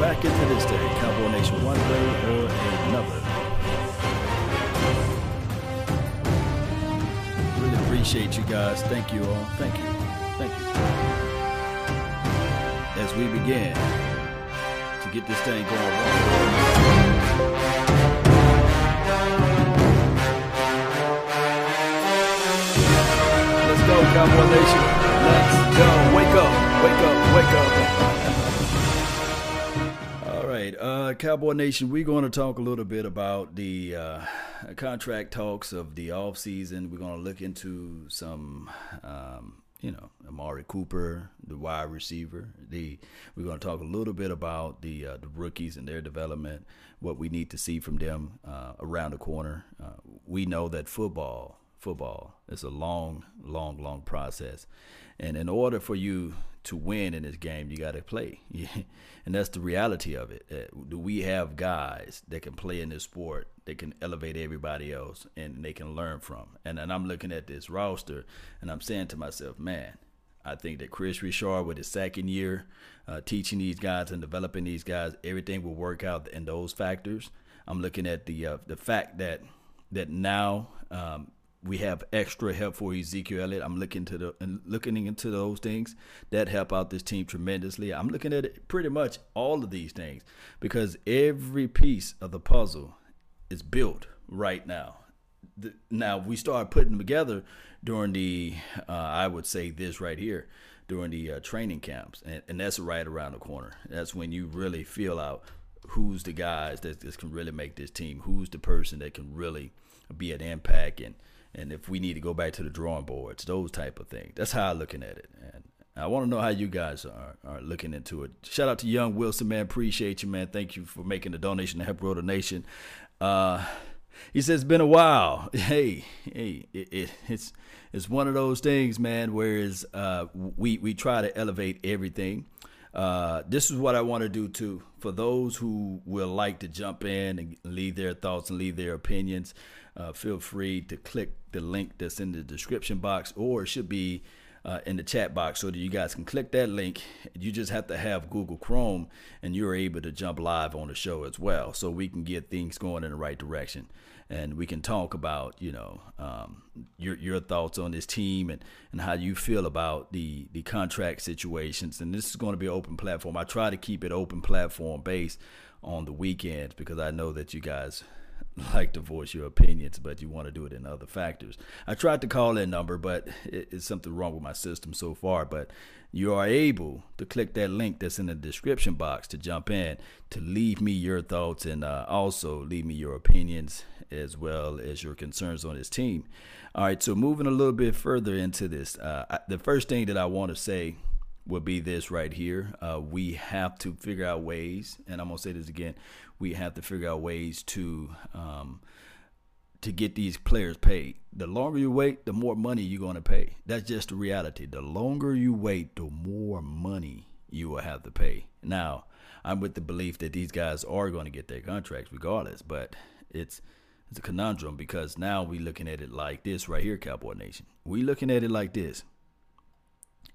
back into this day. Cowboy Nation, one way or another. Really appreciate you guys. Thank you all. Thank you. Thank you. As we begin to get this thing going. Let's go, Cowboy Nation. Let's go. Wake up. Wake up. Wake up. Uh, Cowboy Nation, we're going to talk a little bit about the uh, contract talks of the off season. We're going to look into some, um, you know, Amari Cooper, the wide receiver. The we're going to talk a little bit about the uh, the rookies and their development, what we need to see from them uh, around the corner. Uh, we know that football football. is a long, long, long process. And in order for you to win in this game, you got to play. and that's the reality of it. Uh, do we have guys that can play in this sport that can elevate everybody else and they can learn from? And, and I'm looking at this roster and I'm saying to myself, man, I think that Kris Richard, with his second year uh, teaching these guys and developing these guys, everything will work out in those factors. I'm looking at the uh, the fact that that now um, we have extra help for Ezekiel Elliott. I'm looking to the and looking into those things that help out this team tremendously. I'm looking at it pretty much all of these things because every piece of the puzzle is built right now. The, now we start putting them together during the uh, I would say this right here during the uh, training camps, and, and that's right around the corner. That's when you really feel out who's the guys that, that can really make this team, who's the person that can really be an impact and and if we need to go back to the drawing boards, those type of things. That's how I'm looking at it. And I want to know how you guys are, are looking into it. Shout out to Young Wilson, man. Appreciate you, man. Thank you for making the donation to help grow the nation. Uh, he says it's been a while. Hey, hey, it, it, it's it's one of those things, man. Whereas uh, we we try to elevate everything. Uh, this is what I want to do too. For those who will like to jump in and leave their thoughts and leave their opinions, uh, feel free to click the link that's in the description box or it should be uh, in the chat box so that you guys can click that link. You just have to have Google Chrome and you're able to jump live on the show as well. So we can get things going in the right direction and we can talk about you know um, your your thoughts on this team and, and how you feel about the the contract situations. And this is going to be open platform. I try to keep it open platform based on the weekends because I know that you guys like to voice your opinions, but you want to do it in other factors. I tried to call that number, but it's something wrong with my system so far. But you are able to click that link that's in the description box to jump in to leave me your thoughts and uh, also leave me your opinions as well as your concerns on this team. All right, so moving a little bit further into this, uh, the first thing that I want to say will be this right here. Uh, we have to figure out ways, and I'm gonna say this again we have to figure out ways to um, to get these players paid. The longer you wait, the more money you're going to pay. That's just the reality. The longer you wait, the more money you will have to pay. Now, I'm with the belief that these guys are going to get their contracts regardless, but it's it's a conundrum because now we're looking at it like this right here, Cowboy Nation. We're looking at it like this.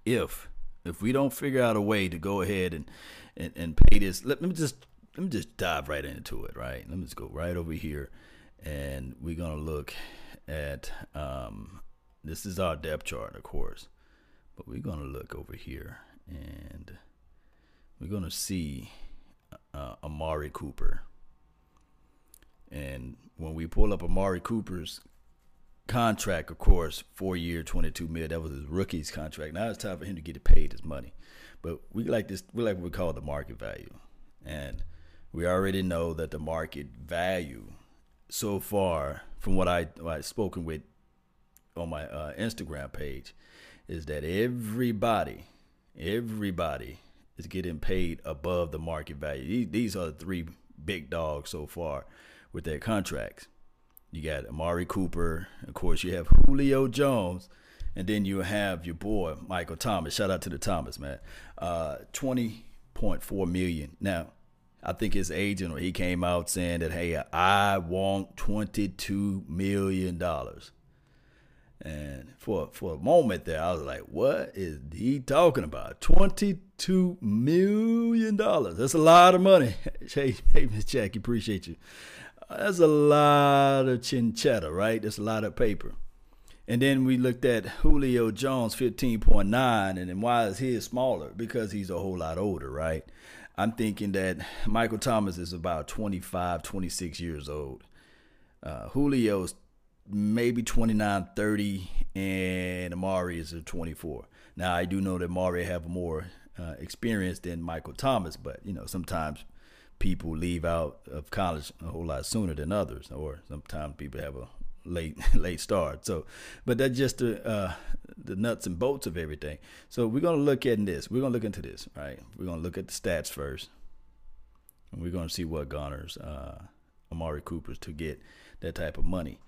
If if we don't figure out a way to go ahead and and, and pay this, let, let me just let me just dive right into it, right? Let me just go right over here, and we're gonna look at um, this is our depth chart, of course, but we're gonna look over here, and we're gonna see uh, Amari Cooper, and when we pull up Amari Cooper's contract, of course, four year, twenty two mil. That was his rookie's contract. Now it's time for him to get paid his money. But we like this. We like what we call the market value, and we already know that the market value so far from what I what I've spoken with on my uh, Instagram page is that everybody everybody is getting paid above the market value. These, these are the three big dogs so far with their contracts. You got Amari Cooper, of course you have Julio Jones, and then you have your boy Michael Thomas. Shout out to the Thomas man. Uh, Twenty point four million. Now I think his agent or he came out saying that, hey, I want $22 million. And for for a moment there, I was like, "What is he talking about? Twenty-two million dollars? That's a lot of money." Hey, hey, Miss Jackie, appreciate you. That's a lot of chinchetta, right? That's a lot of paper. And then we looked at Julio Jones, 15.9, and then why is his smaller? Because he's a whole lot older, right? I'm thinking that Michael Thomas is about 25, 26 years old. Uh, Julio's maybe 29, 30, and Amari is a 24. Now, I do know that Amari have more uh, experience than Michael Thomas, but, you know, sometimes people leave out of college a whole lot sooner than others, or sometimes people have a late late start. So, but that's just the uh, the nuts and bolts of everything. So we're gonna look at this. We're gonna look into this, right? We're gonna look at the stats first, and we're gonna see what garners uh, Amari Cooper's to get that type of money.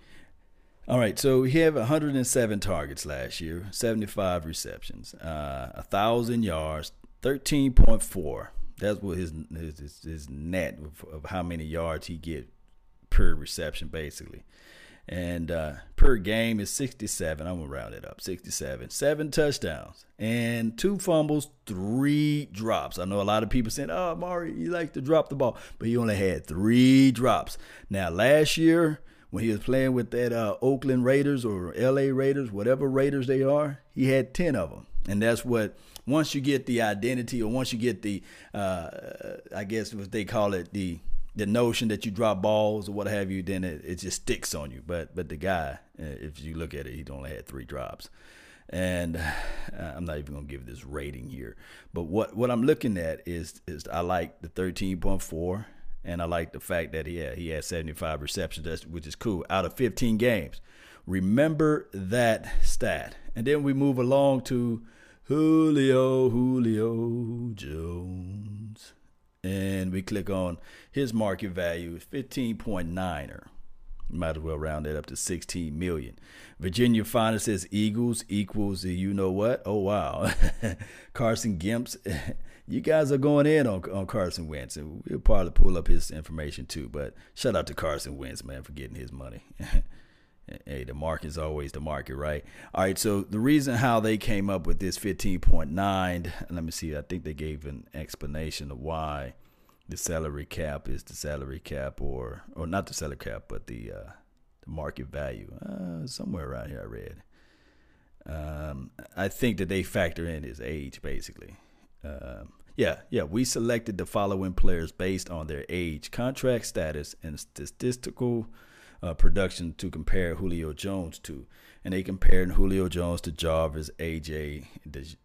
All right, so he had 107 targets last year, 75 receptions, uh, 1,000 yards, 13.4. That's what his his, his net of, of how many yards he get per reception, basically and uh, per game is 67. I'm gonna round it up, 67. Seven touchdowns and two fumbles, three drops. I know a lot of people saying, "Oh, Mari, you like to drop the ball," but he only had three drops. Now, last year when he was playing with that uh, Oakland Raiders or L.A. Raiders, whatever Raiders they are, he had ten of them, and that's what. Once you get the identity, or once you get the, uh, I guess what they call it, the the notion that you drop balls or what have you, then it, it just sticks on you. But but the guy, uh, if you look at it, he only had three drops, and uh, I'm not even gonna give this rating here. But what what I'm looking at is is I like the 13.4, and I like the fact that had, he had 75 receptions, which is cool out of 15 games. Remember that stat, and then we move along to Julio Julio Jones and we click on his market value is 15.9er. Might as well round that up to 16 million. Virginia Finest says Eagles equals the you know what? Oh wow. Carson Gimps, you guys are going in on, on Carson Wentz, and we'll probably pull up his information too. But shout out to Carson Wentz, man, for getting his money. hey, the market is always the market, right? All right, so the reason how they came up with this 15.9, let me see, I think they gave an explanation of why the salary cap is the salary cap, or or not the salary cap, but the uh, the market value. Uh, somewhere around here, I read. Um, I think that they factor in his age, basically. Um, yeah, yeah. We selected the following players based on their age, contract status, and statistical uh, production to compare Julio Jones to. And they compared Julio Jones to Jarvis, AJ, De-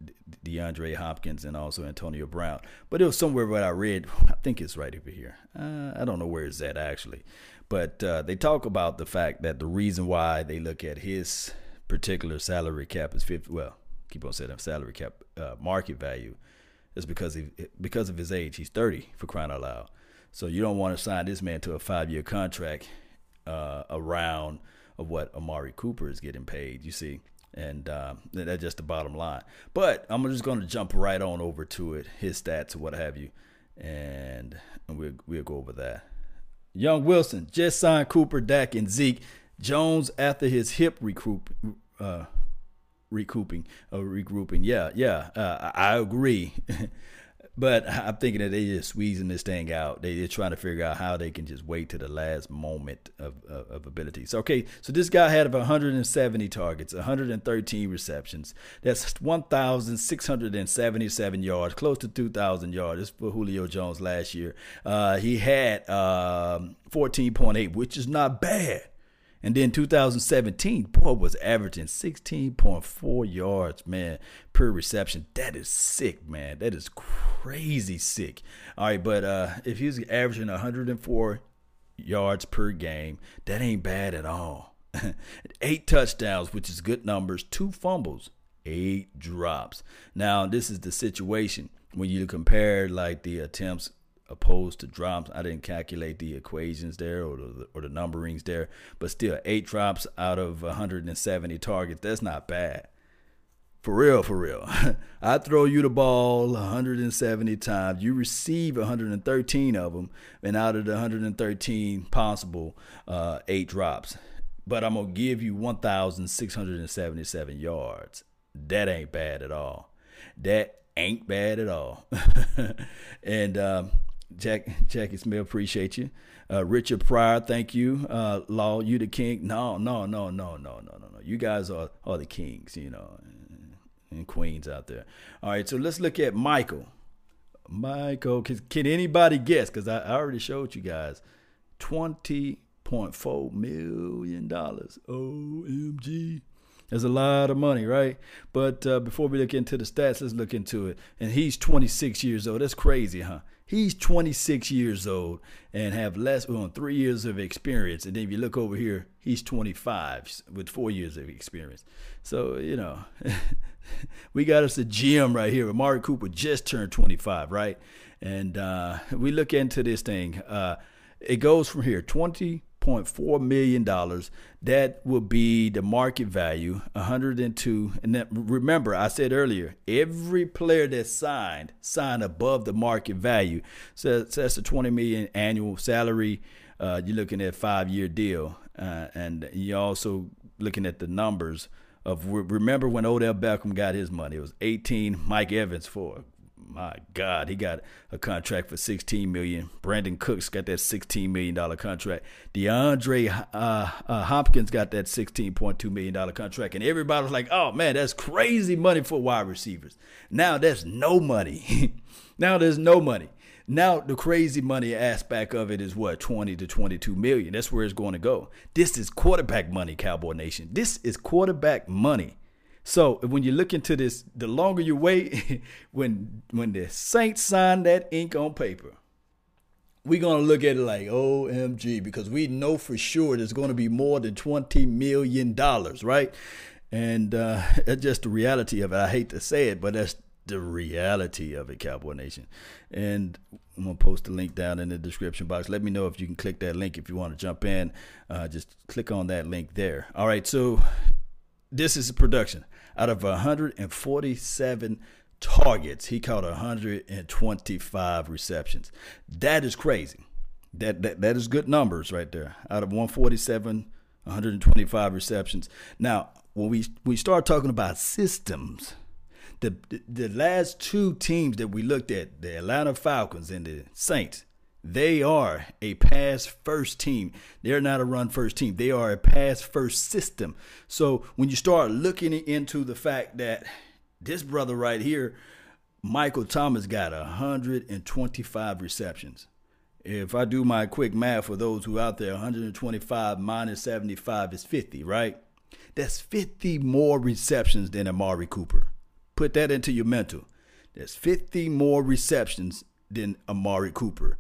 DeAndre Hopkins, and also Antonio Brown. But it was somewhere where I read, I think it's right over here. Uh, I don't know where it's at actually. But uh, they talk about the fact that the reason why they look at his particular salary cap is 50, well, keep on saying salary cap uh, market value is because he, because of his age. He's 30 for crying out loud. So you don't want to sign this man to a five year contract uh, around of what Amari Cooper is getting paid. You see, and uh, that's just the bottom line. But I'm just going to jump right on over to it, his stats what have you, and, we'll we'll go over that. Young Wilson just signed Cooper, Dak, and Zeke. Jones after his hip recruit, uh, recouping, uh, regrouping. Yeah, yeah, uh, I agree. But I'm thinking that they're just squeezing this thing out. They, are trying to figure out how they can just wait to the last moment of, of, of ability. So, okay, so this guy had 170 targets, 113 receptions. That's 1,677 yards, close to 2,000 yards for Julio Jones last year. Uh, he had um, 14.8, which is not bad. And then 2017, boy was averaging 16.4 yards, man, per reception. That is sick, man. That is crazy sick. All right, but uh, if he's averaging 104 yards per game, that ain't bad at all. eight touchdowns, which is good numbers, two fumbles, eight drops. Now, this is the situation when you compare like the attempts opposed to drops. I didn't calculate the equations there or the, or the numberings there, but still, eight drops out of 170 targets. That's not bad. For real, for real. I throw you the ball 170 times. You receive 113 of them, and out of the 113 possible, uh, eight drops. but I'm gonna give you 1,677 yards. That ain't bad at all. That ain't bad at all. and um, Jack Jackie Smith, appreciate you. Uh, Richard Pryor, thank you. Uh, Law, you the king. No, no, no, no, no, no, no, no. You guys are are the kings, you know, and queens out there. All right, so let's look at Michael. Michael, can, can anybody guess? Because I, I already showed you guys. Twenty point four million dollars. OMG. That's a lot of money, right? But uh, before we look into the stats, let's look into it. And he's 26 years old. That's crazy, huh? He's 26 years old and have less well, three years of experience. And then if you look over here, he's 25 with four years of experience. So you know, we got us a gem right here. Amari Cooper just turned 25, right? And uh, we look into this thing. Uh, it goes from here 20 $1.4 million. That will be the market value, 102. And that, remember, I said earlier, every player that signed signed above the market value. So, so that's a 20 million annual salary. Uh, you're looking at five year deal, uh, and you're also looking at the numbers of. Remember when Odell Beckham got his money? It was 18. Mike Evans for my God, he got a contract for 16 million. Brandin Cooks got that sixteen million dollar contract. DeAndre uh, uh, Hopkins got that sixteen point two million dollar contract, and everybody was like, "Oh man, that's crazy money for wide receivers." Now there's no money. now there's no money. Now the crazy money aspect of it is what 20 to 22 million. That's where it's going to go. This is quarterback money, Cowboy Nation. This is quarterback money. So when you look into this, the longer you wait, when when the Saints sign that ink on paper, we're gonna look at it like OMG because we know for sure there's gonna be more than twenty million dollars, right? And uh, that's just the reality of it. I hate to say it, but that's the reality of it, Cowboy Nation. And I'm gonna post the link down in the description box. Let me know if you can click that link if you want to jump in. Uh, just click on that link there. All right, so this is a production. Out of 147 targets, he caught 125 receptions. That is crazy. That that that is good numbers right there. Out of 147, 125 receptions. Now, when we we start talking about systems, the the last two teams that we looked at, the Atlanta Falcons and the Saints, they are a pass first team. They're not a run first team. They are a pass first system. So when you start looking into the fact that this brother right here, Michael Thomas, got 125 receptions. If I do my quick math for those who are out there, 125 minus 75 is 50, right? That's 50 more receptions than Amari Cooper. Put that into your mental. There's 50 more receptions than Amari Cooper.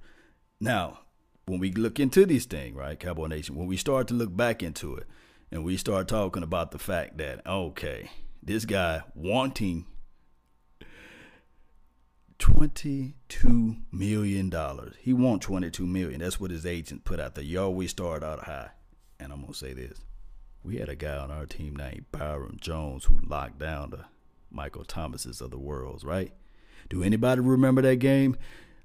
Now, when we look into these things, right, Cowboy Nation, when we start to look back into it and we start talking about the fact that, okay, this guy wanting $22 million. He want 22 million. That's what his agent put out there. You always start out high. And I'm going to say this. We had a guy on our team named Byron Jones who locked down the Michael Thomases of the worlds, right? Do anybody remember that game?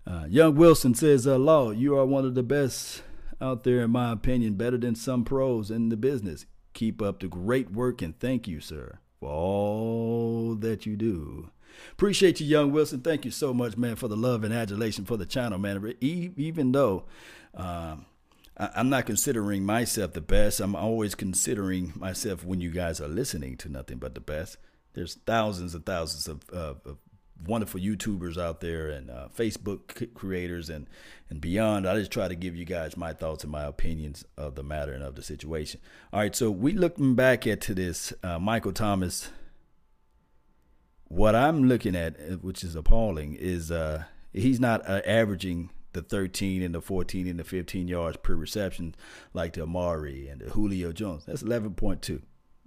Uh, Young Wilson says, uh, Law, you are one of the best out there, in my opinion, better than some pros in the business. Keep up the great work and thank you, sir, for all that you do. Appreciate you, Young Wilson. Thank you so much, man, for the love and adulation for the channel, man. Even though um, I'm not considering myself the best, I'm always considering myself when you guys are listening to nothing but the best. There's thousands and thousands of, of, of wonderful YouTubers out there and uh, Facebook creators and and beyond. I just try to give you guys my thoughts and my opinions of the matter and of the situation. All right, so we looking back at to this uh, Michael Thomas. What I'm looking at, uh, which is appalling, is uh, he's not uh, averaging the 13 and the 14 and the 15 yards per reception like the Amari and the Julio Jones. That's 11.2.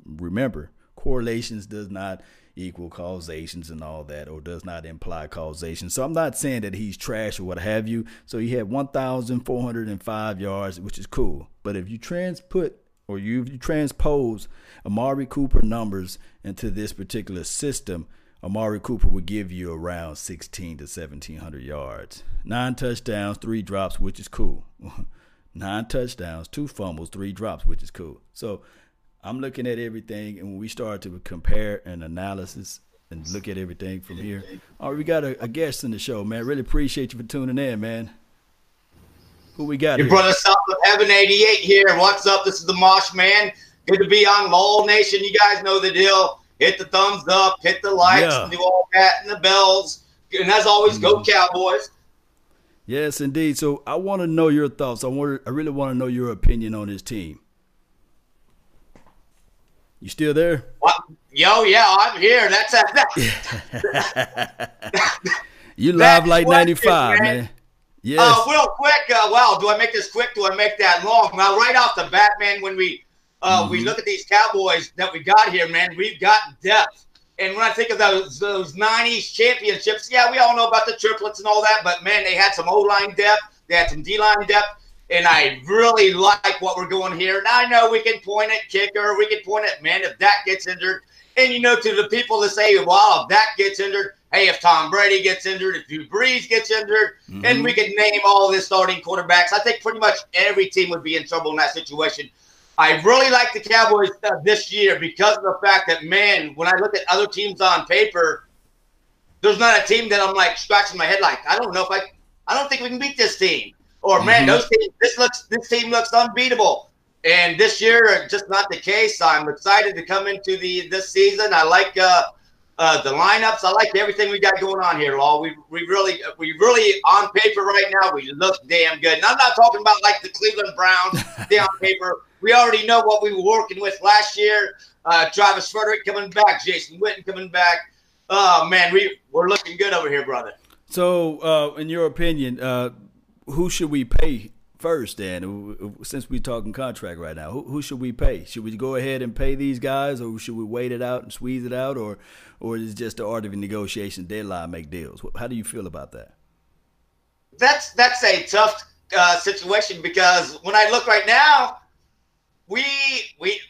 Remember, correlations does not equal causations and all that, or does not imply causation. So I'm not saying that he's trash or what have you. So he had 1,405 yards, which is cool. But if you transput or you, you transpose Amari Cooper numbers into this particular system, Amari Cooper would give you around 16 to 1700 yards, nine touchdowns, three drops, which is cool. nine touchdowns, two fumbles, three drops, which is cool. So I'm looking at everything, and when we start to compare and analysis and look at everything from here, all right, we got a, a guest in the show, man. Really appreciate you for tuning in, man. Who we got? Your here? brother South of Heaven 88 here. What's up? This is the Mosh Man. Good to be on Law Nation. You guys know the deal. Hit the thumbs up, hit the likes, yeah. do all that, and the bells. And as always, mm-hmm. go Cowboys. Yes, indeed. So I want to know your thoughts. I want. I really want to know your opinion on this team. You still there? What? Yo, yeah, I'm here. That's a, you live like ninety five, man. man. Yes. Uh, real quick. Uh, well, do I make this quick? Do I make that long? Well, right off the bat, man, when we uh, mm-hmm. we look at these Cowboys that we got here, man, we've got depth. And when I think of those those '90s championships, yeah, we all know about the triplets and all that, but man, they had some O line depth, they had some D line depth, and I really like what we're going here. Now I know we can point at kicker, we can point at man if that gets injured, and you know to the people that say, well, if that gets injured, hey, if Tom Brady gets injured, if Drew Brees gets injured, mm-hmm. and we could name all the starting quarterbacks, I think pretty much every team would be in trouble in that situation. I really like the Cowboys uh, this year because of the fact that, man, when I look at other teams on paper, there's not a team that I'm like scratching my head like, I don't know if I, I don't think we can beat this team. Or man, mm-hmm. those teams, this looks, this team looks unbeatable. And this year, just not the case. I'm excited to come into the this season. I like uh, uh, the lineups. I like everything we got going on here, Law. We we really we really on paper right now. We look damn good. And I'm not talking about like the Cleveland Browns. they on paper. We already know what we were working with last year. Uh, Travis Frederick coming back, Jason Witten coming back. Oh man, we we're looking good over here, brother. So, uh, in your opinion, uh, who should we pay first? Then, since we're talking contract right now, who, who, should we pay? Should we go ahead and pay these guys, or should we wait it out and squeeze it out, or or is it just the art of negotiation deadline make deals? How do you feel about that? That's that's a tough uh, situation because when I look right now, we we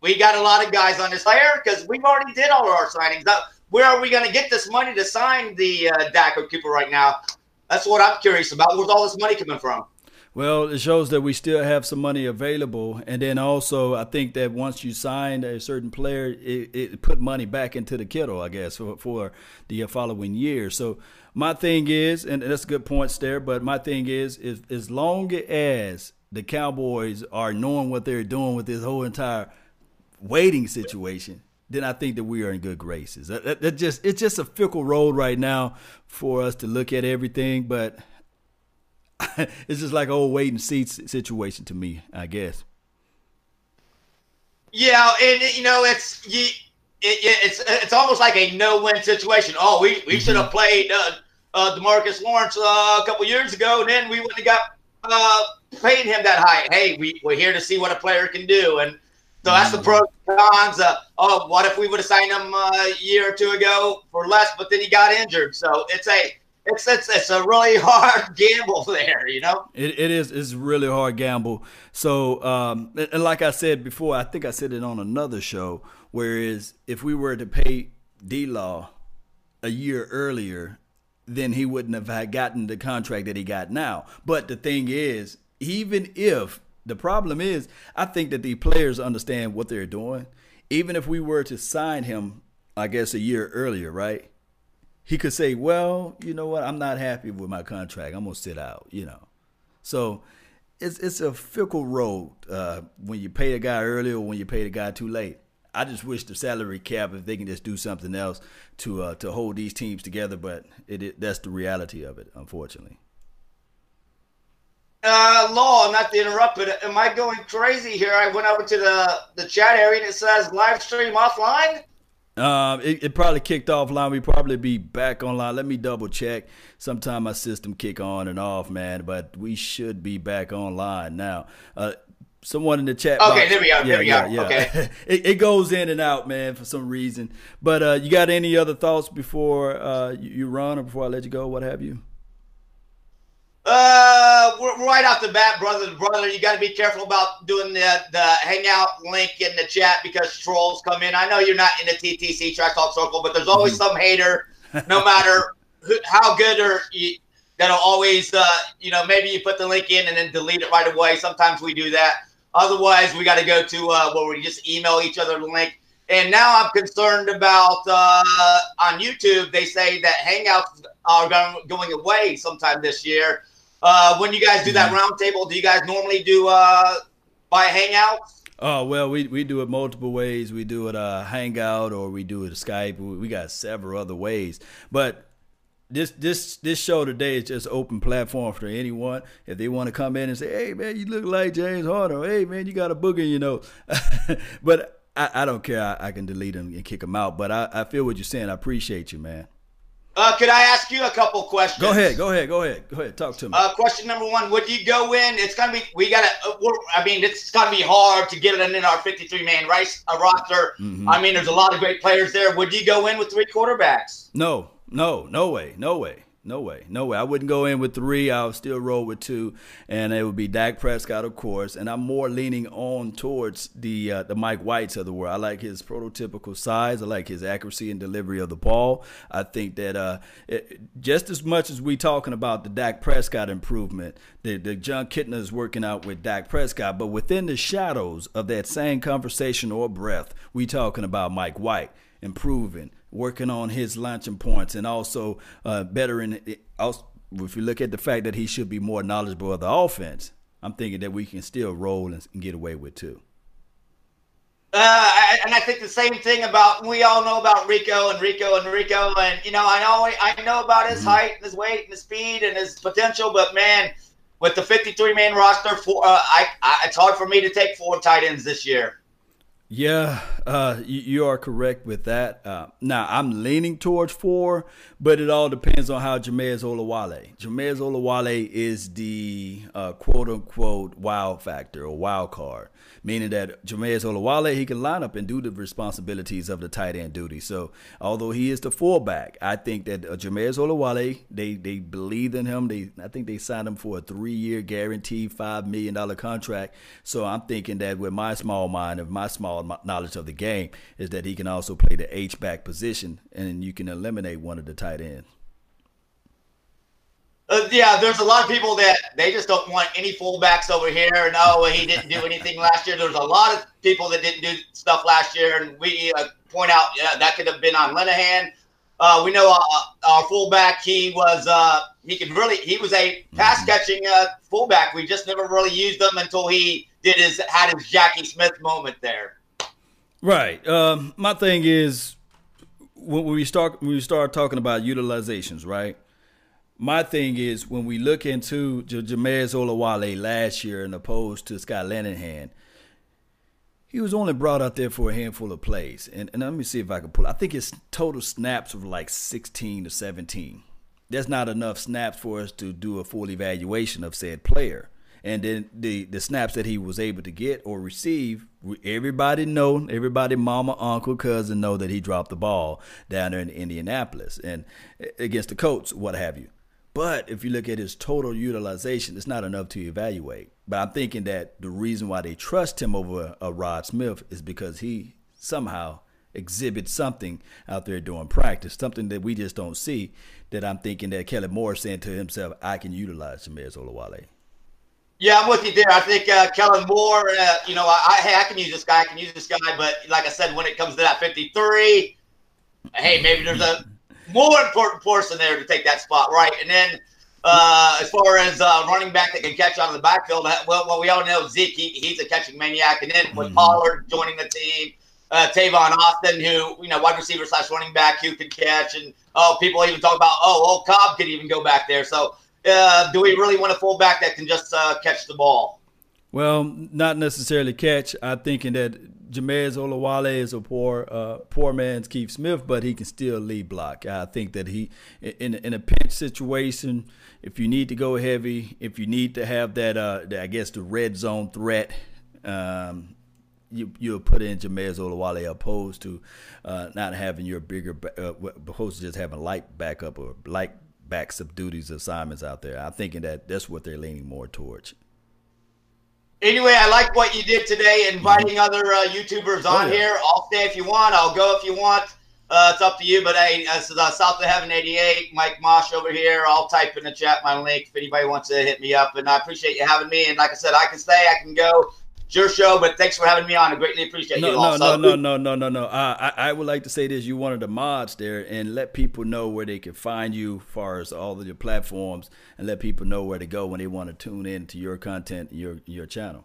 we got a lot of guys on this player because we've already did all of our signings. where are we going to get this money to sign the uh, Daco Cooper right now? That's what I'm curious about. Where's all this money coming from? Well, it shows that we still have some money available, and then also I think that once you sign a certain player, it, it put money back into the kettle, I guess, for, for the following year. So my thing is, and that's a good point there, but my thing is, is as long as the Cowboys are knowing what they're doing with this whole entire waiting situation, then I think that we are in good graces. That, that, that, just it's just a fickle road right now for us to look at everything, but it's just like whole wait and see situation to me, I guess. Yeah, and you know it's you, it, it's it's almost like a no-win situation. Oh, we, we mm-hmm. should have played uh, uh, Demarcus Lawrence uh, a couple years ago, and then we wouldn't have got uh, paying him that high. Hey, we, we're here to see what a player can do. And so that's the mm. pros and cons. Uh, oh, what if we would have signed him a year or two ago for less, but then he got injured? So it's a it's it's, it's a really hard gamble there, you know. It, it is it's really hard gamble. So um, and like I said before, I think I said it on another show. Whereas if we were to pay D Law a year earlier, then he wouldn't have gotten the contract that he got now. But the thing is, even if the problem is, I think that the players understand what they're doing. Even if we were to sign him, I guess a year earlier, right? He could say, "Well, you know what? I'm not happy with my contract. I'm gonna sit out." You know, so it's it's a fickle road uh, when you pay a guy early or when you pay the guy too late. I just wish the salary cap if they can just do something else to uh, to hold these teams together, but it, it that's the reality of it, unfortunately. Uh, Law, not to interrupt, but am I going crazy here? I went over to the the chat area and it says live stream offline. Um, it, it, probably kicked offline. We probably be back online. Let me double check. Sometime my system kick on and off, man. But we should be back online now. Uh, someone in the chat. Okay, box, there we go. Yeah, there we yeah, go. Yeah. Okay. it, it, goes in and out, man, for some reason. But uh, you got any other thoughts before uh, you, you run or before I let you go? What have you? Uh, right off the bat, brother brother, you got to be careful about doing the the hangout link in the chat because trolls come in. I know you're not in the TTC Track Talk Circle, but there's always mm-hmm. some hater, no matter who, how good or you, that'll always, uh, you know, maybe you put the link in and then delete it right away. Sometimes we do that. Otherwise, we got to go to uh, where we just email each other the link. And now I'm concerned about uh, on YouTube. They say that Hangouts are going, going away sometime this year. Uh, when you guys do that mm-hmm. roundtable, do you guys normally do uh, by Hangouts? Oh well, we, we do it multiple ways. We do it uh, Hangout or we do it Skype. We, we got several other ways. But this this this show today is just open platform for anyone. If they want to come in and say, "Hey man, you look like James Harden," "Hey man, you got a booger," you know. but I, I, don't care. I, I, can delete them and kick them out. But I, I feel what you're saying. I appreciate you, man. Uh, could I ask you a couple questions? Go ahead. Go ahead. Go ahead. Go ahead. Talk to me. Uh, question number one: Would you go in? It's gonna be. We gotta. Uh, I mean, it's gonna be hard to get it in our 53 man race uh, roster. Mm-hmm. I mean, there's a lot of great players there. Would you go in with three quarterbacks? No. No. No way. No way. No way. No way. I wouldn't go in with three. I would still roll with two, and it would be Dak Prescott, of course. And I'm more leaning on towards the uh, the Mike Whites of the world. I like his prototypical size. I like his accuracy and delivery of the ball. I think that uh, it, just as much as we talking about the Dak Prescott improvement, the, the Jon Kitna is working out with Dak Prescott, but within the shadows of that same conversation or breath, we talking about Mike White improving working on his launching points and also uh, bettering. Also, if you look at the fact that he should be more knowledgeable of the offense, I'm thinking that we can still roll and, get away with too. Uh, and I think the same thing about we all know about Rico and Rico and Rico, and you know I know I know about his mm-hmm. height and his weight and his speed and his potential, but man, with the 53 man roster, for uh, I, I, it's hard for me to take four tight ends this year. Yeah, uh, you, you, are correct with that. Uh, now, I'm leaning towards four, but it all depends on how Jamize Olawale. Jamize Olawale is the uh, quote unquote wild factor or wild card meaning that Jamize Olawale, he can line up and do the responsibilities of the tight end duty. So although he is the fullback, I think that uh, Jamize Olawale, they they believe in him. They I think they signed him for a three year guaranteed five million dollar contract. So I'm thinking that with my small mind of my small knowledge of the game is that he can also play the H back position, and you can eliminate one of the tight ends. Uh, yeah, there's a lot of people that they just don't want any fullbacks over here. No, he didn't do anything last year. There's a lot of people that didn't do stuff last year, and we uh, point out yeah, that could have been on Linehan. Uh, we know uh, our fullback. He was uh, he could really he was a pass mm-hmm. catching uh, fullback. We just never really used him until he did his had his Jackie Smith moment there. Right. Um, my thing is when we start when we start talking about utilizations, right? My thing is when we look into J- Jamize Olawale last year and opposed to Scott Linehan, he was only brought out there for a handful of plays. And, and let me see if I can pull. I think his total snaps were like 16 to 17. That's not enough snaps for us to do a full evaluation of said player. And then the the snaps that he was able to get or receive, everybody know, everybody, mama, uncle, cousin know that he dropped the ball down there in Indianapolis and against the Colts, what have you. But if you look at his total utilization, it's not enough to evaluate. But I'm thinking that the reason why they trust him over a Rod Smith is because he somehow exhibits something out there during practice, something that we just don't see. That I'm thinking that Kellen Moore saying to himself, I can utilize Jamize Olawale. Yeah, I'm with you there. I think uh, Kellen Moore, uh, you know, I, I, hey, I can use this guy, I can use this guy, but like I said, when it comes to that 53, hey, maybe there's a more important person there to take that spot, right? And then uh, as far as uh, running back that can catch out of the backfield, uh, well, well we all know Zeke, he, he's a catching maniac. And then with mm-hmm. Pollard joining the team, uh, Tavon Austin, who, you know, wide receiver slash running back who can catch. And, oh, people even talk about, oh, old Cobb could even go back there. So uh, do we really want a fullback that can just uh, catch the ball? Well, not necessarily catch. I'm thinking that Jamize Olawale is a poor uh, poor man's Keith Smith, but he can still lead block. I think that he in in a pinch situation, if you need to go heavy, if you need to have that, uh, I guess the red zone threat. Um, you you'll put in Jamize Olawale opposed to uh, not having your bigger uh, opposed to just having light backup or light backs of duties assignments out there. I'm thinking that that's what they're leaning more towards. Anyway, I like what you did today, inviting mm-hmm. other uh, YouTubers on oh, yeah. here. I'll stay if you want. I'll go if you want. uh, it's up to you. But hey, this is uh, South of Heaven 88, Mike Mosh over here. I'll type in the chat my link if anybody wants to hit me up. And I appreciate you having me. And like I said, I can stay, I can go. Your show, but thanks for having me on. I greatly appreciate no, you. No, also. no, no, no, no, no, no. Uh, I, I would like to say this. You one of the mods there, and let people know where they can find you, as far as all of your platforms, and let people know where to go when they want to tune in to your content, your your channel.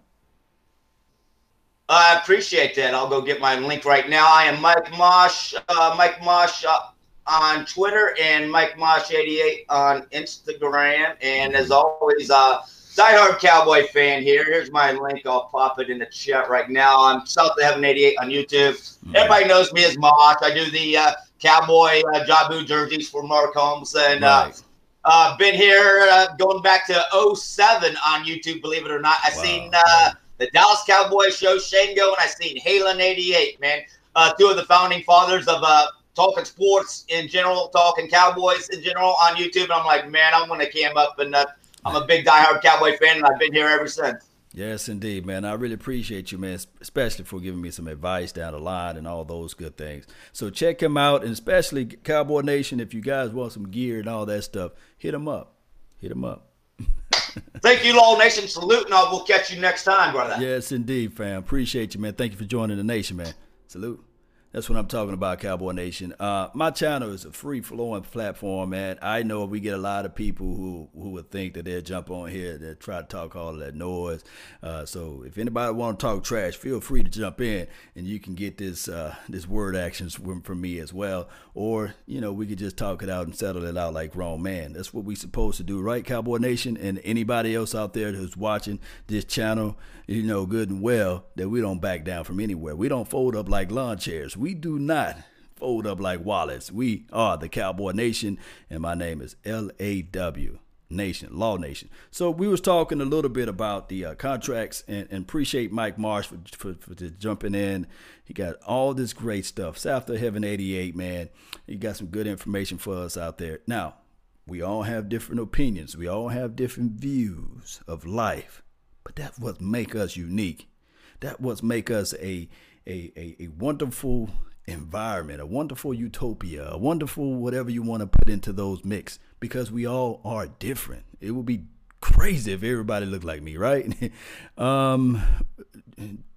I appreciate that. I'll go get my link right now. I am Mike Mosh, uh, Mike Mosh uh, on Twitter, and Mike Mosh eighty eight on Instagram. And as always, uh, diehard Cowboy fan here. Here's my link. I'll pop it in the chat right now. I'm South of Heaven 88 on YouTube. Everybody knows me as Mosh. I do the uh, Cowboy uh, Jabu jerseys for Mark Holmes. And uh, right. uh, been here uh, going back to 07 on YouTube, believe it or not. I've wow. seen uh, the Dallas Cowboys show, Shango, and I've seen Halen 88, man. Uh, two of the founding fathers of uh, talking sports in general, talking Cowboys in general on YouTube. And I'm like, man, I'm going to cam up and uh, I'm a big diehard Cowboy fan, and I've been here ever since. Yes, indeed, man. I really appreciate you, man, especially for giving me some advice down the line and all those good things. So check him out, and especially Cowboy Nation. If you guys want some gear and all that stuff, hit him up. Hit him up. Thank you, Law Nation. Salute, and I will catch you next time, brother. Yes, indeed, fam. Appreciate you, man. Thank you for joining the nation, man. Salute. That's what I'm talking about, Cowboy Nation. Uh, my channel is a free flowing platform, man. I know we get a lot of people who who would think that they'll jump on here that try to talk all that noise. Uh, so if anybody want to talk trash, feel free to jump in, and you can get this uh, this word actions from, from me as well. Or you know we could just talk it out and settle it out like grown man. That's what we supposed to do, right, Cowboy Nation? And anybody else out there who's watching this channel, you know good and well that we don't back down from anywhere. We don't fold up like lawn chairs we do not fold up like wallets. We are the Cowboy Nation, and my name is L A W Nation, Law Nation. So we was talking a little bit about the uh, contracts, and, and, appreciate Mike Mosh for, for, for jumping in. He got all this great stuff. South of Heaven 88, man. He got some good information for us out there. Now, we all have different opinions. We all have different views of life, but that's what make us unique. That what make us a a, a, a wonderful environment, a wonderful utopia, a wonderful whatever you want to put into those mix because we all are different. It would be crazy if everybody looked like me, right? um,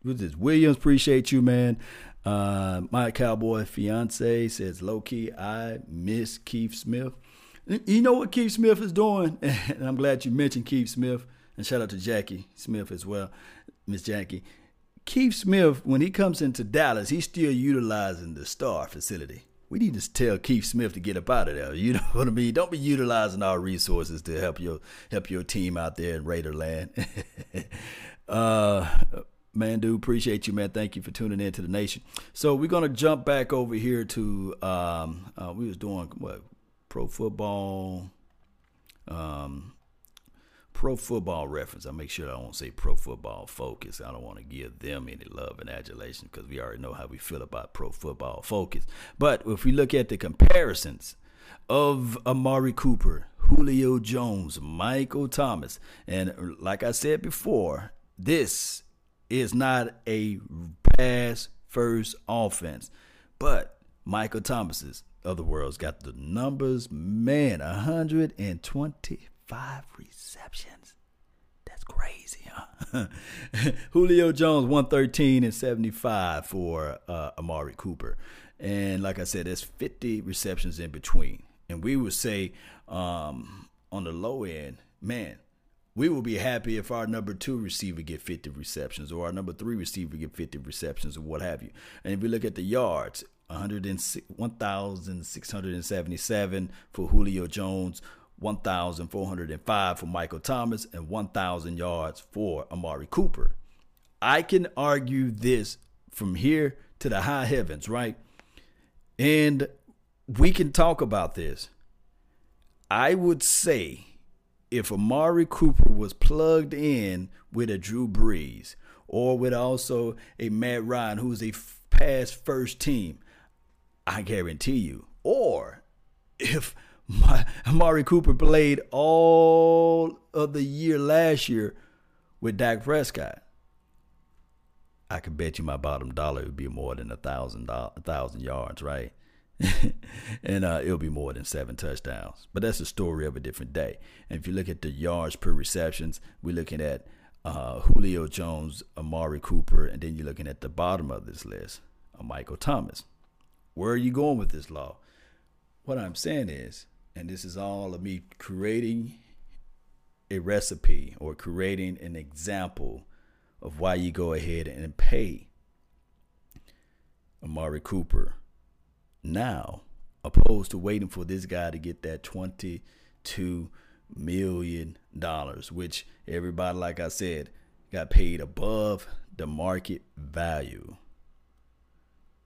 what's this? Williams, appreciate you, man. Uh, my cowboy fiance says, low key, I miss Keith Smith. You know what Keith Smith is doing? and I'm glad you mentioned Keith Smith. And shout out to Jackie Smith as well, Miss Jackie. Keith Smith, when he comes into Dallas, he's still utilizing the Star facility. We need to tell Keith Smith to get up out of there. You know what I mean? Don't be utilizing our resources to help your help your team out there in Raiderland. uh, man, dude, appreciate you, man. Thank you for tuning in to the nation. So we're gonna jump back over here to um, uh, we was doing what pro football. Um, Pro Football Reference. I make sure I don't say Pro Football Focus. I don't want to give them any love and adulation because we already know how we feel about Pro Football Focus. But if we look at the comparisons of Amari Cooper, Julio Jones, Michael Thomas, and like I said before, this is not a pass first offense, but Michael Thomas's of the world's got the numbers, man, 120 five receptions. That's crazy, huh? Julio Jones, 113 and 75 for uh, Amari Cooper. And like I said, there's 50 receptions in between. And we would say um, on the low end, man, we will be happy if our number two receiver get 50 receptions or our number three receiver get 50 receptions or what have you. And if we look at the yards, 1,677 for Julio Jones, 1,405 for Michael Thomas, and 1,000 yards for Amari Cooper. I can argue this from here to the high heavens, right? And we can talk about this. I would say if Amari Cooper was plugged in with a Drew Brees or with also a Matt Ryan, who's a past first team, I guarantee you, or if Amari Cooper played all of the year last year with Dak Prescott. I could bet you my bottom dollar would be more than a thousand a thousand yards, right? and uh, it'll be more than seven touchdowns. But that's a story of a different day. And if you look at the yards per receptions, we're looking at uh, Julio Jones, Amari Cooper, and then you're looking at the bottom of this list, uh, Michael Thomas. Where are you going with this law? What I'm saying is, and this is all of me creating a recipe or creating an example of why you go ahead and pay Amari Cooper now, opposed to waiting for this guy to get that twenty-two million dollars, which everybody, like I said, got paid above the market value.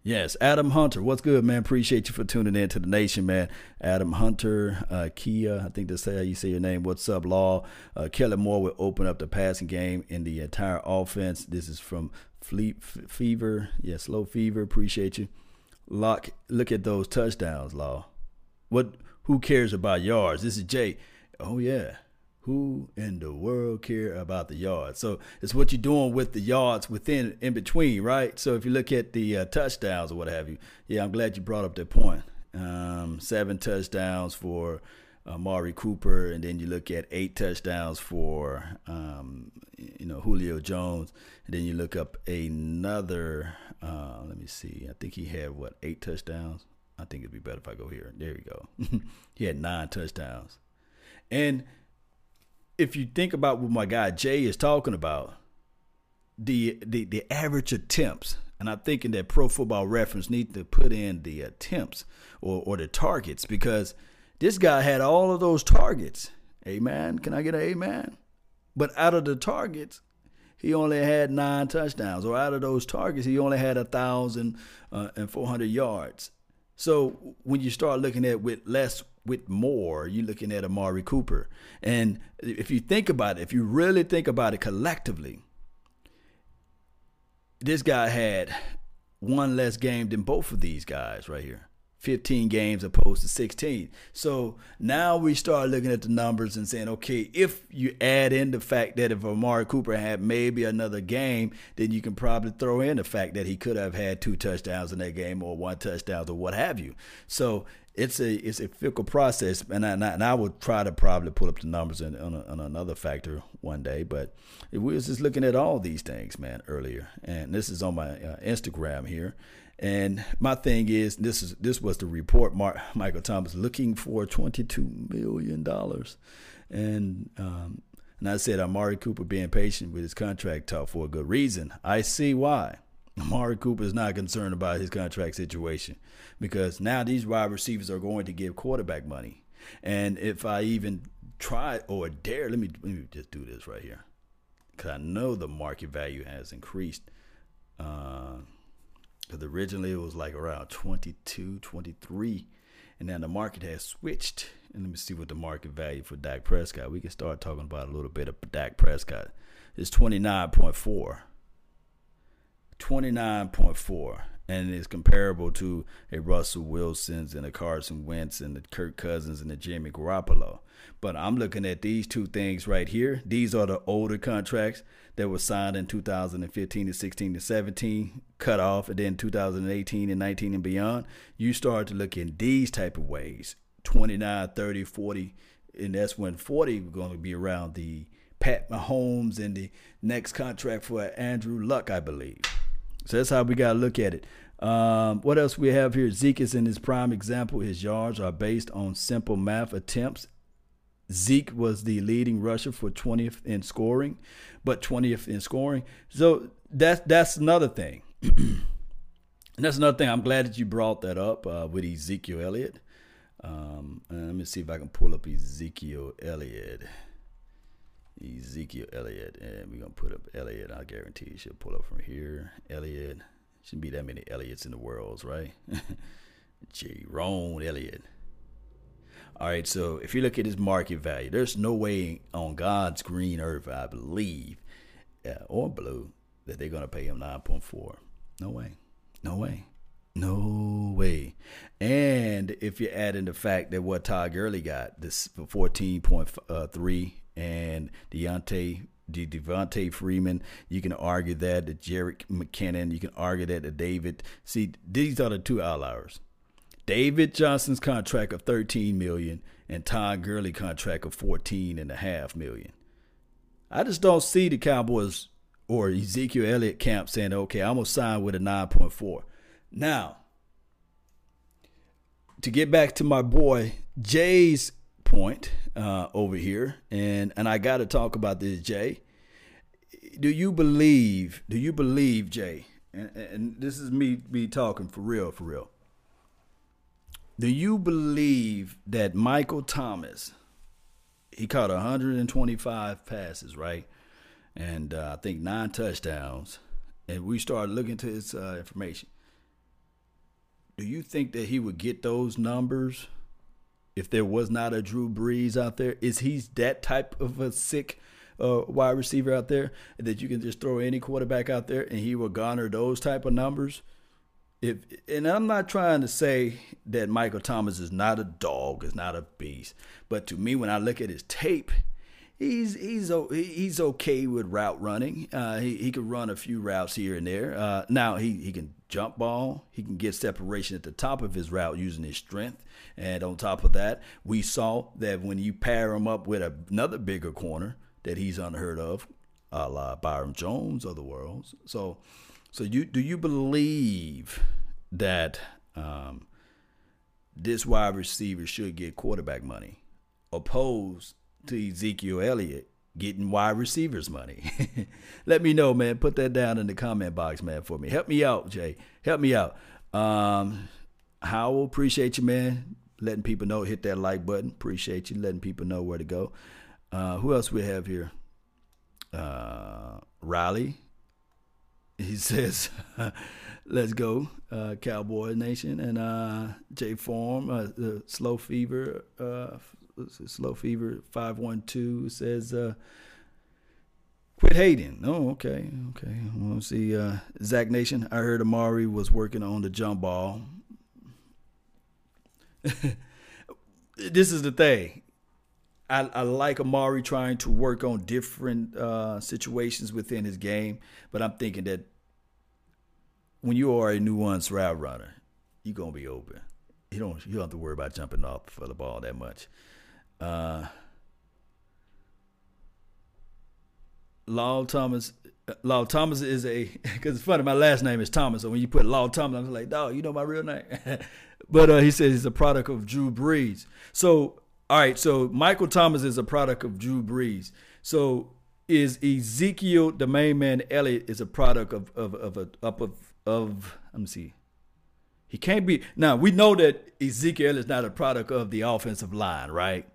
Yes, Adam Hunter. What's good, man? Appreciate you for tuning in to the nation, man. Adam Hunter, uh, Kia, I think that's how you say your name. What's up, Law? Uh, Kellen Moore will open up the passing game in the entire offense. This is from Fleet Fever. Yeah, Slow Fever. Appreciate you. Lock, look at those touchdowns, Law. What? Who cares about yards? This is Jay. Oh yeah, who in the world care about the yards? So it's what you're doing with the yards within, in between, right? So if you look at the uh, touchdowns or what have you, yeah, I'm glad you brought up that point. Um, seven touchdowns for Amari Cooper, and then you look at eight touchdowns for um, you know Julio Jones, and then you look up another. Uh, let me see. I think he had what eight touchdowns. I think it'd be better if I go here. There we go. he had nine touchdowns, and if you think about what my guy Jay is talking about, the the the average attempts, and I'm thinking that Pro Football Reference need to put in the attempts or or the targets because this guy had all of those targets. Amen. Can I get an amen? But out of the targets, he only had nine touchdowns, or out of those targets, he only had a thousand uh, and four hundred yards. So when you start looking at with less with more, you're looking at Amari Cooper. And if you think about it, if you really think about it collectively, this guy had one less game than both of these guys right here. 15 games opposed to 16. So now we start looking at the numbers and saying, okay, if you add in the fact that if Amari Cooper had maybe another game, then you can probably throw in the fact that he could have had two touchdowns in that game or one touchdown or what have you. So it's a it's a fickle process, and I, and I, would try to probably pull up the numbers on, on, a, on, another factor one day. But we was just looking at all these things, man, earlier, and this is on my uh, Instagram here. And my thing is, this is this was the report. Mark, Michael Thomas looking for twenty two million dollars, and um, and I said Amari Cooper being patient with his contract talk for a good reason. I see why. Amari Cooper is not concerned about his contract situation because now these wide receivers are going to give quarterback money. And if I even try or dare, let me let me just do this right here because I know the market value has increased. Because uh, originally it was like around 22, 23, and now the market has switched. And let me see what the market value for Dak Prescott. We can start talking about a little bit of Dak Prescott. It's 29.4. 29.4 and is comparable to a Russell Wilson's and a Carson Wentz and the Kirk Cousins and the Jimmy Garoppolo. But I'm looking at these two things right here. These are the older contracts that were signed in 2015 to 16 to 17, cut off, and then 2018 and 19 and beyond. You start to look in these type of ways, 29, 30, 40, and that's when 40 going to be around the Pat Mahomes and the next contract for Andrew Luck, I believe. So that's how we got to look at it. Um, what else we have here? Zeke is in his prime example. His yards are based on simple math attempts. Zeke was the leading rusher for 20th in scoring, but 20th in scoring. So that's that's another thing. and that's another thing. I'm glad that you brought that up uh, with Ezekiel Elliott. Um, let me see if I can pull up Ezekiel Elliott. Ezekiel Elliott, and we're gonna put up Elliott. I guarantee she'll pull up from here. Elliott shouldn't be that many Elliots in the world, right? Jerome Elliott. All right, so if you look at his market value, there's no way on God's green earth, I believe, uh, or blue, that they're gonna pay him 9.4. No way. No way. No way. And if you add in the fact that what Todd Gurley got, this for 14.3 and Deontay De Devonta Freeman. You can argue that the Jerick McKinnon. You can argue that the David. See, these are the two outliers. David Johnson's contract of 13 million and Todd Gurley contract of 14 and a half million. I just don't see the Cowboys or Ezekiel Elliott camp saying, okay, I'm gonna sign with a 9.4. Now, to get back to my boy Jay's point uh, over here, and and I got to talk about this, Jay. Do you believe? Do you believe, Jay? And, and this is me me talking for real, for real. Do you believe that Michael Thomas? He caught 125 passes, right? And uh, I think nine touchdowns. And we started looking to his uh, information. Do you think that he would get those numbers if there was not a Drew Brees out there? Is he that type of a sick uh, wide receiver out there that you can just throw any quarterback out there and he will garner those type of numbers? If and I'm not trying to say that Michael Thomas is not a dog, is not a beast, but to me, when I look at his tape, he's he's he's okay with route running. Uh, he he can run a few routes here and there. Uh, now he he can jump ball. He can get separation at the top of his route using his strength. And on top of that, we saw that when you pair him up with another bigger corner that he's unheard of, a la Byron Jones of the world. So, so you do you believe that um, this wide receiver should get quarterback money, opposed to Ezekiel Elliott getting wide receivers money. Let me know, man. Put that down in the comment box, man, for me. Help me out, Jay. Help me out. Um, Howell, appreciate you, man. Letting people know, hit that like button. Appreciate you letting people know where to go. Uh, who else we have here? Uh, Riley. He says, "Let's go, uh, Cowboy Nation." And uh, J Form, uh, the Slow Fever, uh, Slow Fever five one two says, uh, "Quit hating." Oh, okay, okay. We'll see. Uh, Zach Nation. I heard Amari was working on the jump ball. this is the thing. I, I, like Amari trying to work on different uh, situations within his game, but I'm thinking that when you are a nuanced route runner, you're gonna be open. You don't you don't have to worry about jumping off for the ball that much. Uh, Law Thomas. Law Thomas is a because it's funny. My last name is Thomas, so when you put Law Thomas, I'm like, dog, you know my real name. but uh, he says he's a product of Drew Brees. So all right, so Michael Thomas is a product of Drew Brees. So is Ezekiel, the main man, Elliott, is a product of of of a up of of let me see. He can't be now. We know that Ezekiel is not a product of the offensive line, right?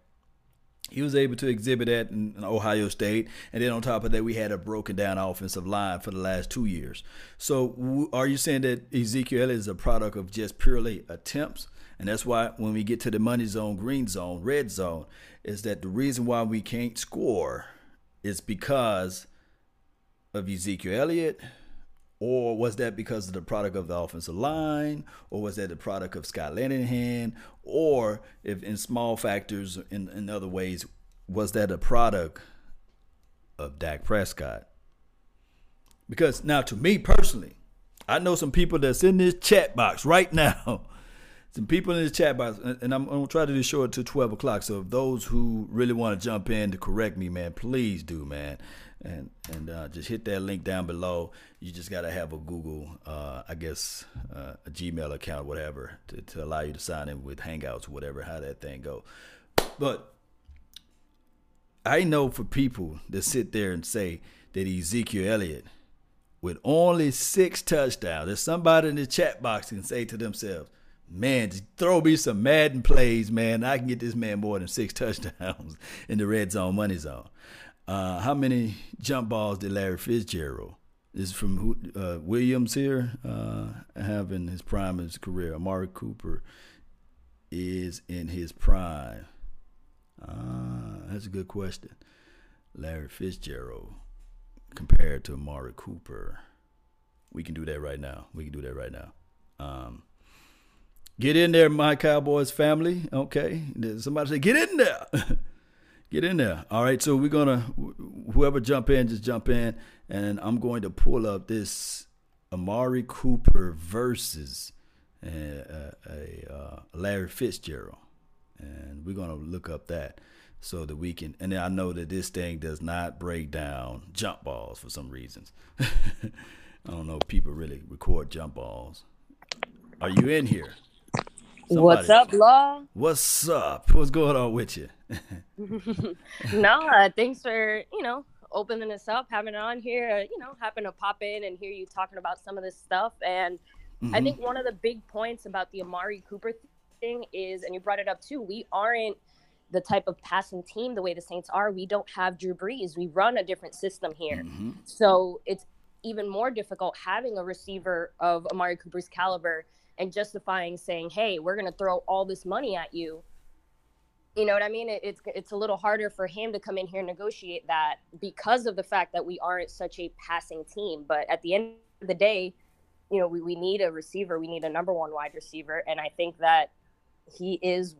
He was able to exhibit that in, in, Ohio State, and then on top of that, we had a broken down offensive line for the last two years. So, w- are you saying that Ezekiel is a product of just purely attempts? And that's why when we get to the money zone, green zone, red zone, is that the reason why we can't score is because of Ezekiel Elliott, or was that because of the product of the offensive line? Or was that the product of Scott Linehan? Or if in small factors, in, in other ways, was that a product of Dak Prescott? Because now, to me personally, I know some people that's in this chat box right now. Some people in the chat box, and I'm, I'm gonna try to do short to 12 o'clock. So if those who really want to jump in to correct me, man, please do, man and and uh, just hit that link down below. You just got to have a Google, uh, I guess, uh, a Gmail account, whatever, to, to allow you to sign in with Hangouts, whatever, how that thing go. But I know for people that sit there and say that Ezekiel Elliott, with only six touchdowns, there's somebody in the chat box can say to themselves, man, just throw me some Madden plays, man. I can get this man more than six touchdowns in the red zone, money zone. Uh, how many jump balls did Larry Fitzgerald? This is from uh, Williams here, uh, have in his prime of his career. Amari Cooper is in his prime. Ah, that's a good question. Larry Fitzgerald compared to Amari Cooper. We can do that right now. We can do that right now. Um, get in there, my Cowboys family. Okay. Somebody say, get in there. Get in there. All right. So we're gonna whoever jump in, just jump in, and I'm going to pull up this Amari Cooper versus, and uh, a uh, Larry Fitzgerald, and we're gonna look up that so that we can. And I know that this thing does not break down jump balls for some reasons. I don't know if people really record jump balls. Are you in here? Somebody. What's up, Law? What's up? What's going on with you? no, uh, thanks for you know opening this up, having it on here. Uh, you know, happen to pop in and hear you talking about some of this stuff. And mm-hmm. I think one of the big points about the Amari Cooper thing is, and you brought it up too, we aren't the type of passing team the way the Saints are. We don't have Drew Brees. We run a different system here, mm-hmm. so it's even more difficult having a receiver of Amari Cooper's caliber and justifying saying, "Hey, we're going to throw all this money at you." You know what I mean? It, it's it's a little harder for him to come in here and negotiate that because of the fact that we aren't such a passing team. But at the end of the day, you know, we, we need a receiver. We need a number one wide receiver, and I think that he is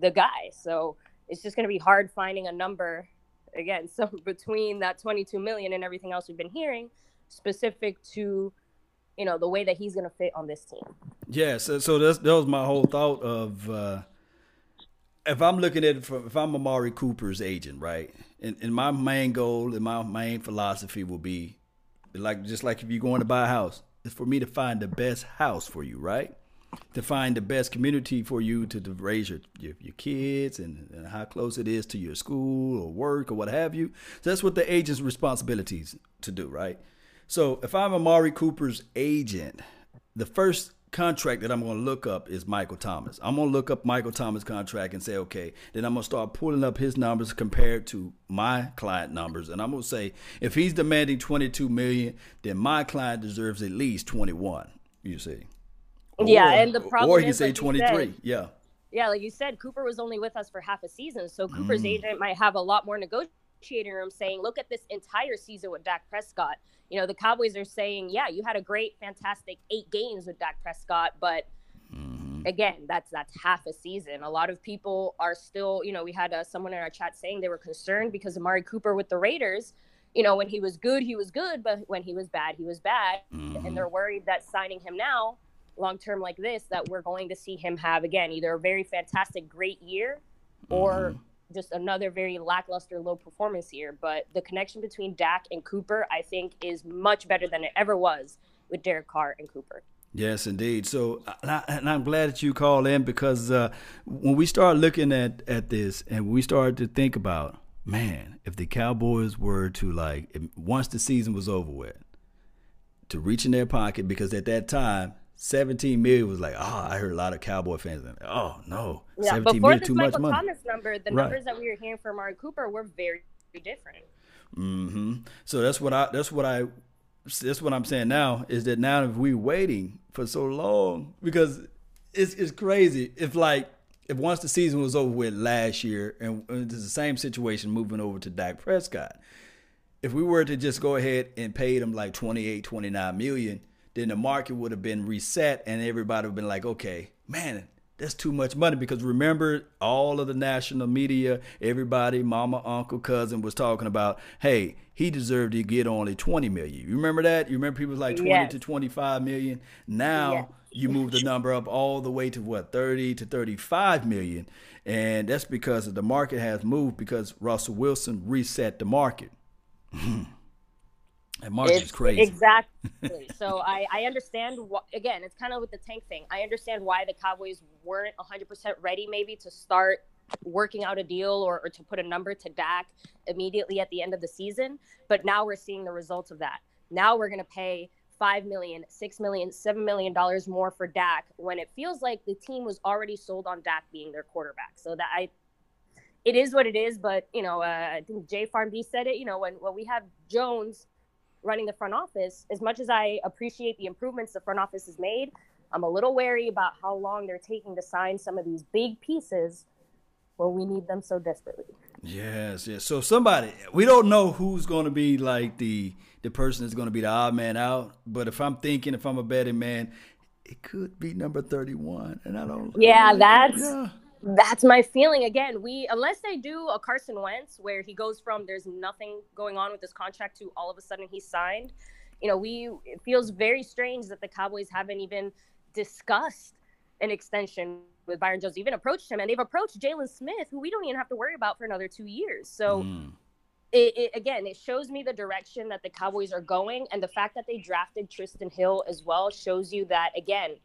the guy. So it's just going to be hard finding a number again. So between that 22 million and everything else we've been hearing, specific to you know the way that he's going to fit on this team. Yeah, so so that was my whole thought of uh, if I'm looking at it from if I'm Amari Cooper's agent, right? And, and my main goal and my main philosophy will be like just like if you're going to buy a house, it's for me to find the best house for you, right? To find the best community for you to, to raise your, your, your kids and, and, how close it is to your school or work or what have you. So that's what the agent's responsibilities to do, right? So if I'm Amari Cooper's agent, the first contract that I'm going to look up is Michael Thomas. I'm going to look up Michael Thomas' contract and say, okay, then I'm going to start pulling up his numbers compared to my client numbers, and I'm going to say if he's demanding 22 million, then my client deserves at least 21. You see? Yeah, or, and the problem or he can say like 23. Said, yeah. Yeah, like you said, Cooper was only with us for half a season, so Cooper's mm. agent might have a lot more room saying, look at this entire season with Dak Prescott you know, the Cowboys are saying, yeah, you had a great, fantastic eight games with Dak Prescott, but mm-hmm. again, that's that's half a season. A lot of people are still, you know, we had uh, someone in our chat saying they were concerned because Amari Cooper with the Raiders, you know, when he was good, he was good, but when he was bad, he was bad, mm-hmm. and they're worried that signing him now, long term like this, that we're going to see him have again either a very fantastic, great year, or mm-hmm just another very lackluster low performance here. But the connection between Dak and Cooper, I think, is much better than it ever was with Derek Carr and Cooper. Yes, indeed. So, and I'm glad that you called in because uh, when we start looking at, at this and we started to think about, man, if the Cowboys were to like, once the season was over with, to reach in their pocket because at that time 17 million was like, oh, I heard a lot of Cowboy fans. Like, oh no, yeah, 17 before million, too Michael much money. Thomas number, the right. numbers that we were hearing from Mark Cooper were very, very different. Mm-hmm. So that's what I. That's what I. That's what I'm saying now is that now if we waiting for so long because it's it's crazy if like if once the season was over with last year and it's the same situation moving over to Dak Prescott, if we were to just go ahead and pay them like 28, 29 million then the market would have been reset and everybody would have been like, okay, man, that's too much money because remember all of the national media, everybody, mama, uncle, cousin was talking about, hey, he deserved to get only 20 million. You remember that? You remember people was like 20 yes. to 25 million. Now yes. you move the number up all the way to what, 30 to 35 million. And that's because the market has moved because Russell Wilson reset the market. And March it's, is crazy. Exactly. so I, I understand. What, again, it's kind of with the tank thing. I understand why the Cowboys weren't 100% ready, maybe to start working out a deal or, or to put a number to Dak immediately at the end of the season. But now we're seeing the results of that. Now we're going to pay five million, six million, seven million dollars more for Dak when it feels like the team was already sold on Dak being their quarterback. So that I, it is what it is. But you know, uh, I think Jay Farm B said it. You know, when when we have Jones running the front office, as much as I appreciate the improvements the front office has made, I'm a little wary about how long they're taking to sign some of these big pieces when we need them so desperately. Yes, yes. So somebody we don't know who's going to be like the the person that's going to be the odd man out, but if I'm thinking, if I'm a betting man, it could be number 31, and I don't. Yeah, I don't that's. Yeah that's my feeling again we unless they do a carson wentz where he goes from there's nothing going on with his contract to all of a sudden he's signed you know we it feels very strange that the cowboys haven't even discussed an extension with Byron Jones, even approached him, and they've approached Jaylon Smith, who we don't even have to worry about for another two years. So. Mm. It, it, again, it shows me the direction that the Cowboys are going, and the fact that they drafted Trysten Hill as well shows you that again,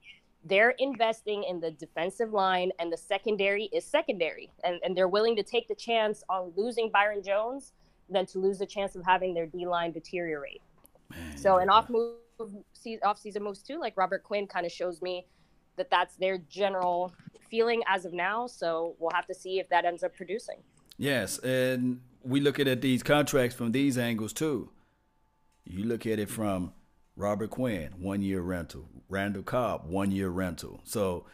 they're investing in the defensive line, and the secondary is secondary, and, and they're willing to take the chance on losing Byron Jones than to lose the chance of having their D line deteriorate. Man, so an off move, off season moves too, like Robert Quinn, kind of shows me that that's their general feeling as of now. So we'll have to see if that ends up producing. Yes, and we look at these contracts from these angles too. You look at it from Robert Quinn, one year rental. Randall Cobb, one year rental. So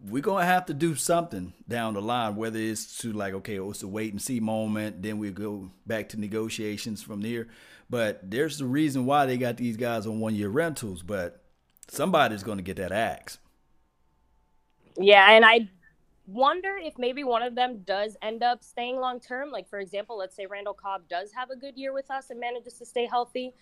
we're gonna have to do something down the line, whether it's to like, okay, oh, it's a wait and see moment, then we go back to negotiations from there. But there's the reason why they got these guys on one year rentals, but somebody's gonna get that axe. Yeah, and I wonder if maybe one of them does end up staying long term. Like for example, let's say Randall Cobb does have a good year with us and manages to stay healthy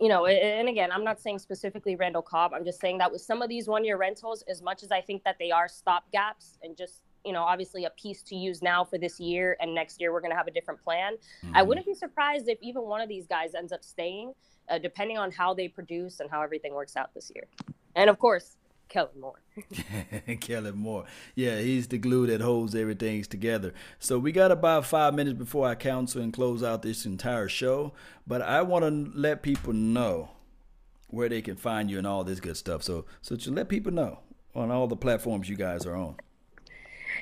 you know, and again, I'm not saying specifically Randall Cobb. I'm just saying that with some of these one year rentals, as much as I think that they are stop gaps and just, you know, obviously a piece to use now for this year and next year we're going to have a different plan. Mm-hmm. I wouldn't be surprised if even one of these guys ends up staying, uh, depending on how they produce and how everything works out this year. And of course, Kellen Moore. Kellen Moore. Yeah, he's the glue that holds everything together. So we got about five minutes before I counsel and close out this entire show. But I want to let people know where they can find you and all this good stuff. So so to let people know on all the platforms you guys are on.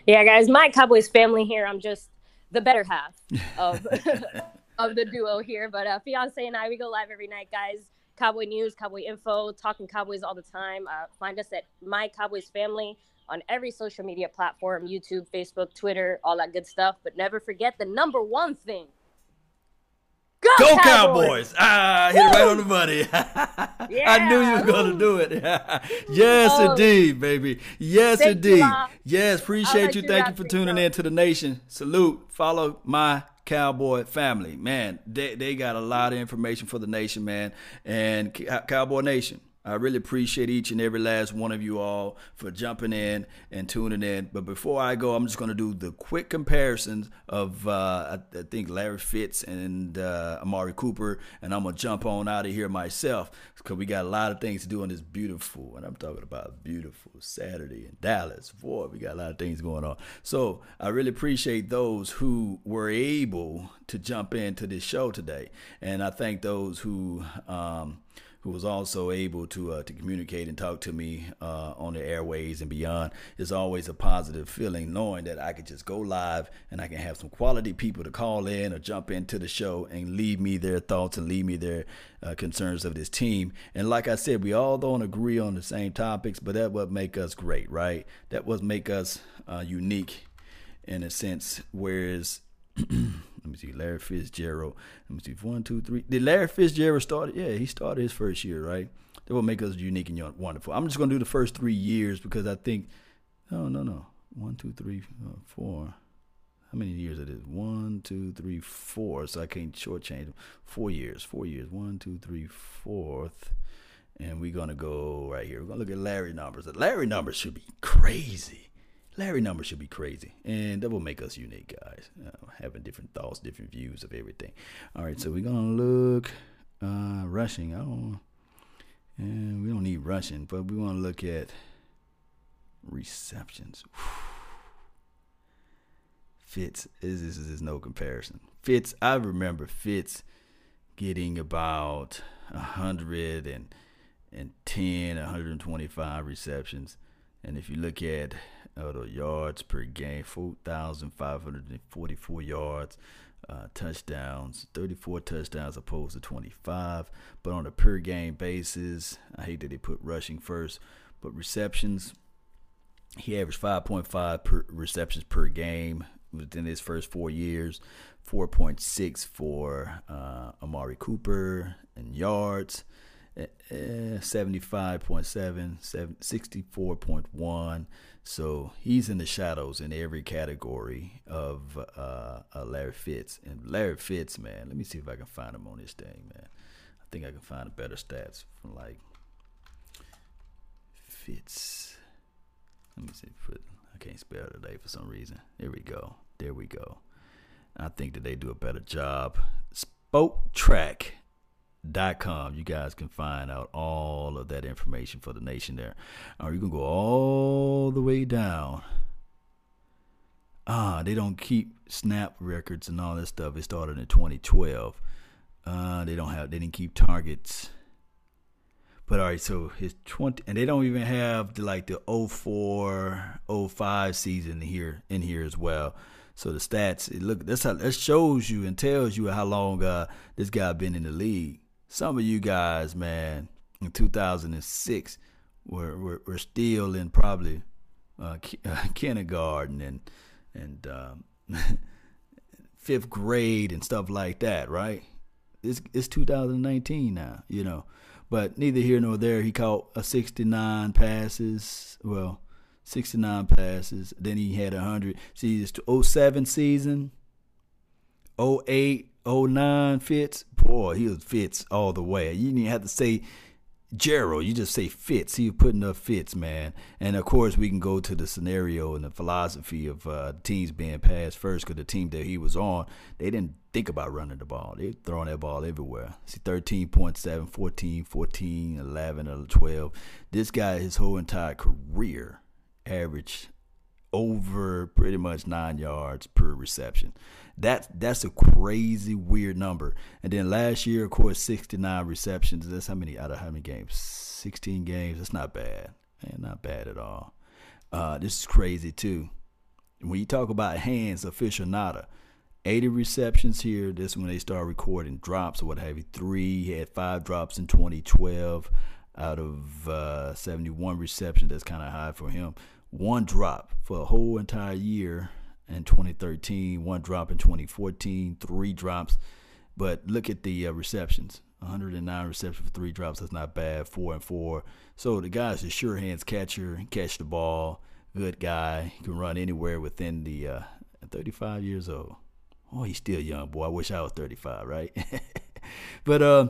Yeah, guys, my Cowboys family here. I'm just the better half of of the duo here. But uh, fiance and I, we go live every night, guys. Cowboy News, Cowboy Info, talking Cowboys all the time. Uh, find us at My Cowboys Family on every social media platform YouTube, Facebook, Twitter, all that good stuff. But never forget the number one thing. Go, Go Cowboys! Cowboys! Ah, hit it right on the money. yeah. I knew you were going to do it. yes, oh. indeed, baby. Yes, Thank indeed. You, yes, appreciate you. Thank you for tuning in to the nation. Salute. Follow my Cowboy family. Man, they, they got a lot of information for the nation, man. And Cowboy Nation, I really appreciate each and every last one of you all for jumping in and tuning in. But before I go, I'm just going to do the quick comparisons of, uh, I, I, think, Larry Fitz and uh, Amari Cooper. And I'm going to jump on out of here myself because we got a lot of things to do on this beautiful, and I'm talking about beautiful Saturday in Dallas. Boy, we got a lot of things going on. So I really appreciate those who were able to jump into this show today. And I thank those who, um, who was also able to uh, to communicate and talk to me uh, on the airways and beyond. It's always a positive feeling knowing that I could just go live and I can have some quality people to call in or jump into the show and leave me their thoughts and leave me their uh, concerns of this team. And like I said, we all don't agree on the same topics, but that what make us great, right? That what make us uh, unique in a sense. Whereas let me see, Larry Fitzgerald. Let me see, one, two, three. Did Larry Fitzgerald start? Yeah, he started his first year, right? That will make us unique and wonderful. I'm just gonna do the first three years because I think, no, no, no, one, two, three, uh. How many years it is? One, two, three, four. So I can't shortchange them. Four years. Four years. One, two, three, fourth. And we're gonna go right here. We're gonna look at Larry numbers. The Larry numbers should be crazy. Larry numbers should be crazy, and that will make us unique, guys. Uh, having different thoughts, different views of everything. All right, so we're gonna look uh, rushing. I don't, and we don't need rushing, but we want to look at receptions. Fitz is this is no comparison. Fitz, I remember Fitz getting about a hundred and and 10, 125 receptions. And if you look at uh, the yards per game, 4,544 yards, uh, touchdowns, 34 touchdowns opposed to 25. But on a per game basis, I hate that they put rushing first, but receptions, he averaged 5.5 per receptions per game within his first four years, 4.6 for uh, Amari Cooper and yards. 75.7, 64.1. So he's in the shadows in every category of uh, uh, Larry Fitz. And Larry Fitz, man, let me see if I can find him on this thing, man. I think I can find better stats from like Fitz. Let me see. Put, I can't spell today for some reason. There we go. There we go. I think that they do a better job. Spotrac.com. You guys can find out all of that information for the nation there. Or you can go all the way down. Ah, they don't keep snap records and all that stuff. It started in 2012. Uh, they don't have. They didn't keep targets. But all right, so his 20 and they don't even have the like the 04 05 season here in here as well. So the stats, look, that's how that shows you and tells you how long uh, this guy been in the league. Some of you guys, man, in 2006, were were, were still in probably uh, kindergarten and and um, fifth grade and stuff like that, right? It's it's 2019 now, you know. But neither here nor there. He caught a 69 passes. Well, 69 passes. Then he had 100. See, it's 07 season, 08, 09 Fitz. Boy, he was Fitz all the way. You didn't have to say Gerald. You just say Fitz. He was putting up Fitz, man. And of course, we can go to the scenario and the philosophy of uh, teams being passed first because the team that he was on, they didn't think about running the ball. They throwing that ball everywhere. See, 13.7, 14, 14, 11, 12. This guy, his whole entire career, average over pretty much nine yards per reception. That's that's a crazy weird number. And then last year, of course, 69 receptions. That's how many out of how many games? 16 games. That's not bad. Man, not bad at all. Uh, this is crazy too. When you talk about hands aficionado, 80 receptions here. This is when they start recording drops or what have you. Three. He had five drops in 2012 out of uh, 71 receptions. That's kind of high for him one drop for a whole entire year in 2013, one drop in 2014, three drops. But look at the uh, receptions 109 receptions for three drops. That's not bad. Four and four. So the guy's a sure hands catcher, catch the ball, good guy. He can run anywhere within the uh, 35 years old. Oh, he's still young, boy. I wish I was 35, right? but uh,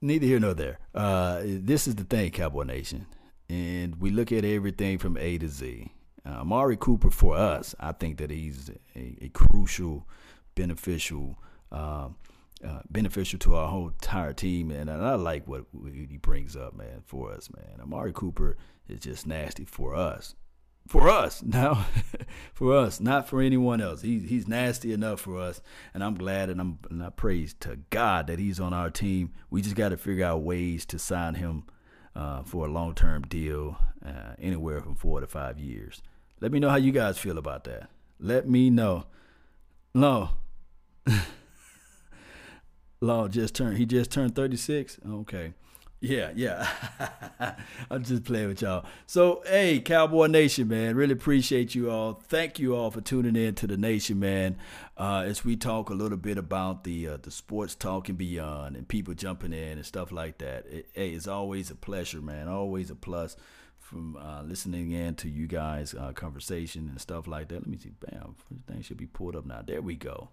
neither here nor there. Uh, this is the thing, Cowboy Nation and we look at everything from A to Z. Uh, Amari Cooper for us, I think that he's a, a crucial, beneficial, uh, uh, beneficial to our whole entire team, and, and I like what he brings up, man, for us, man. Amari Cooper is just nasty for us, for us now, for us, not for anyone else. He's he's nasty enough for us, and I'm glad and I'm and I praise to God that he's on our team. We just got to figure out ways to sign him uh, for a long term deal, uh, anywhere from four to five years. Let me know how you guys feel about that. Let me know. No. Law just turned. He just turned 36. Okay. Yeah, yeah. I'm just playing with y'all. So, hey, Cowboy Nation, man, really appreciate you all. Thank you all for tuning in to the Nation, man. Uh, as we talk a little bit about the uh, the sports talk and beyond, and people jumping in and stuff like that. It, hey, it's always a pleasure, man. Always a plus from uh, listening in to you guys' uh, conversation and stuff like that. Let me see. Bam, thing should be pulled up now. There we go.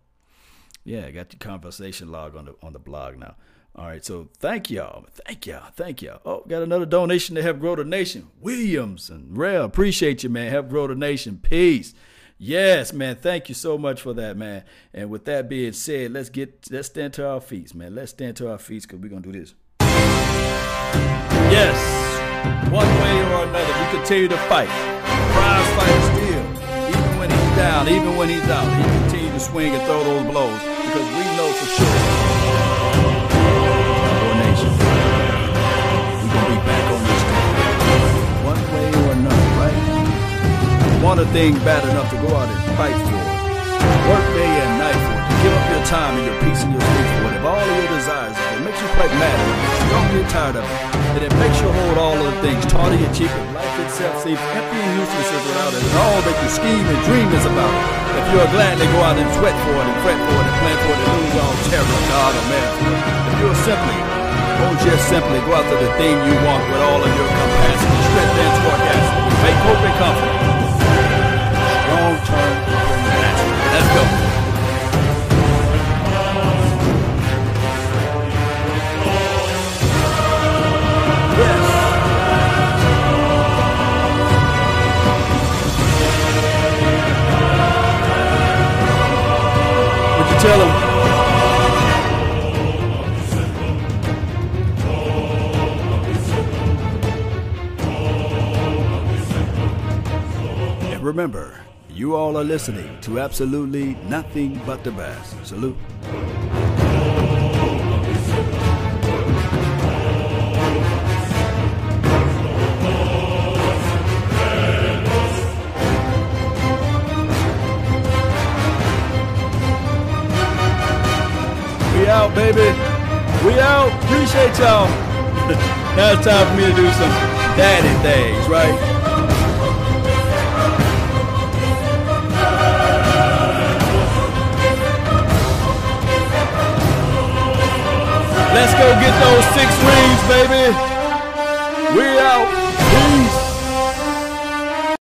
Yeah, I got your conversation log on the on the blog now. All right, so thank y'all. Thank y'all. Thank y'all. Oh, got another donation to help grow the nation. Williams and Rail, appreciate you, man. Help grow the nation. Peace. Yes, man. Thank you so much for that, man. And with that being said, let's get let's stand to our feet, man. Let's stand to our feet because we're gonna do this. Yes, one way or another, we continue to fight. Prize fighter still, even when he's down, even when he's out, he continue to swing and throw those blows because we know for sure. Want a thing. Bad enough to go out and fight for. It, work day and night for it, give up your time and your peace and your sleep for it, if all of your desires, you it, don't get tired of it, and it makes you hold all of the things, tardy and cheap, and life itself seems empty and useless without it, and all that you scheme and dream is about. If you are glad to go out and sweat for it, and fret for it, and plan for it, and lose all terror, God or man. If you're simply, don't just simply go after the thing you want with all of your capacity, strength and with faith, hope, and confidence long-term Let's go. Tell them. And remember, you all are listening to absolutely nothing but the best. Salute. Baby. We out. Appreciate y'all. now it's time for me to do some daddy things, right? Let's go get those six rings, baby. We out.